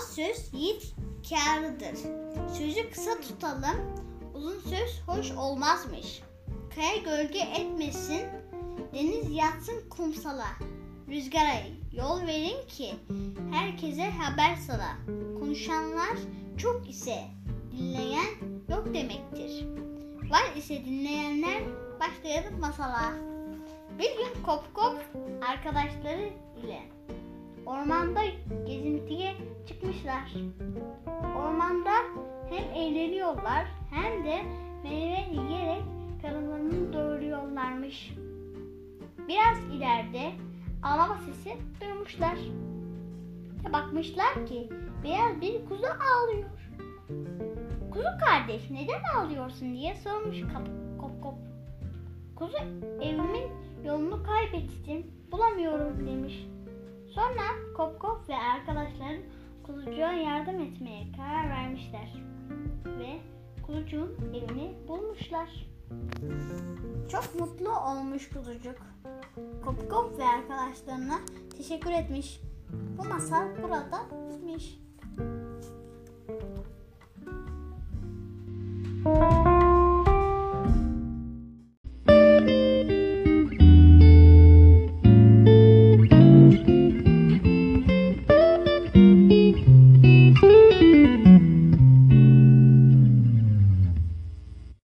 söz yiğit kârıdır. Sözü kısa tutalım, uzun söz hoş olmazmış. Kaya gölge etmesin, deniz yatsın kumsala. Rüzgara yol verin ki herkese haber sala. Konuşanlar çok ise dinleyen yok demektir. Var ise dinleyenler başlayalım masala. Bir gün Kop Kop arkadaşları ile ormanda gezintiye çıkmışlar. Ormanda hem eğleniyorlar hem de meyve yiyerek karınlarını doyuruyorlarmış. Biraz ileride ağlama sesi duymuşlar. Bakmışlar ki beyaz bir kuzu ağlıyor. Kuzu kardeş neden ağlıyorsun diye sormuş kap, kop kop. Kuzu evimin yolunu kaybettim bulamıyorum demiş. Sonra kop kop ve arkadaşları kuzucuğa yardım etmeye karar vermişler. Ve kuzucuğun evini bulmuşlar. Çok mutlu olmuş kuzucuk. Kop kop ve arkadaşlarına teşekkür etmiş. Bu masal burada bitmiş.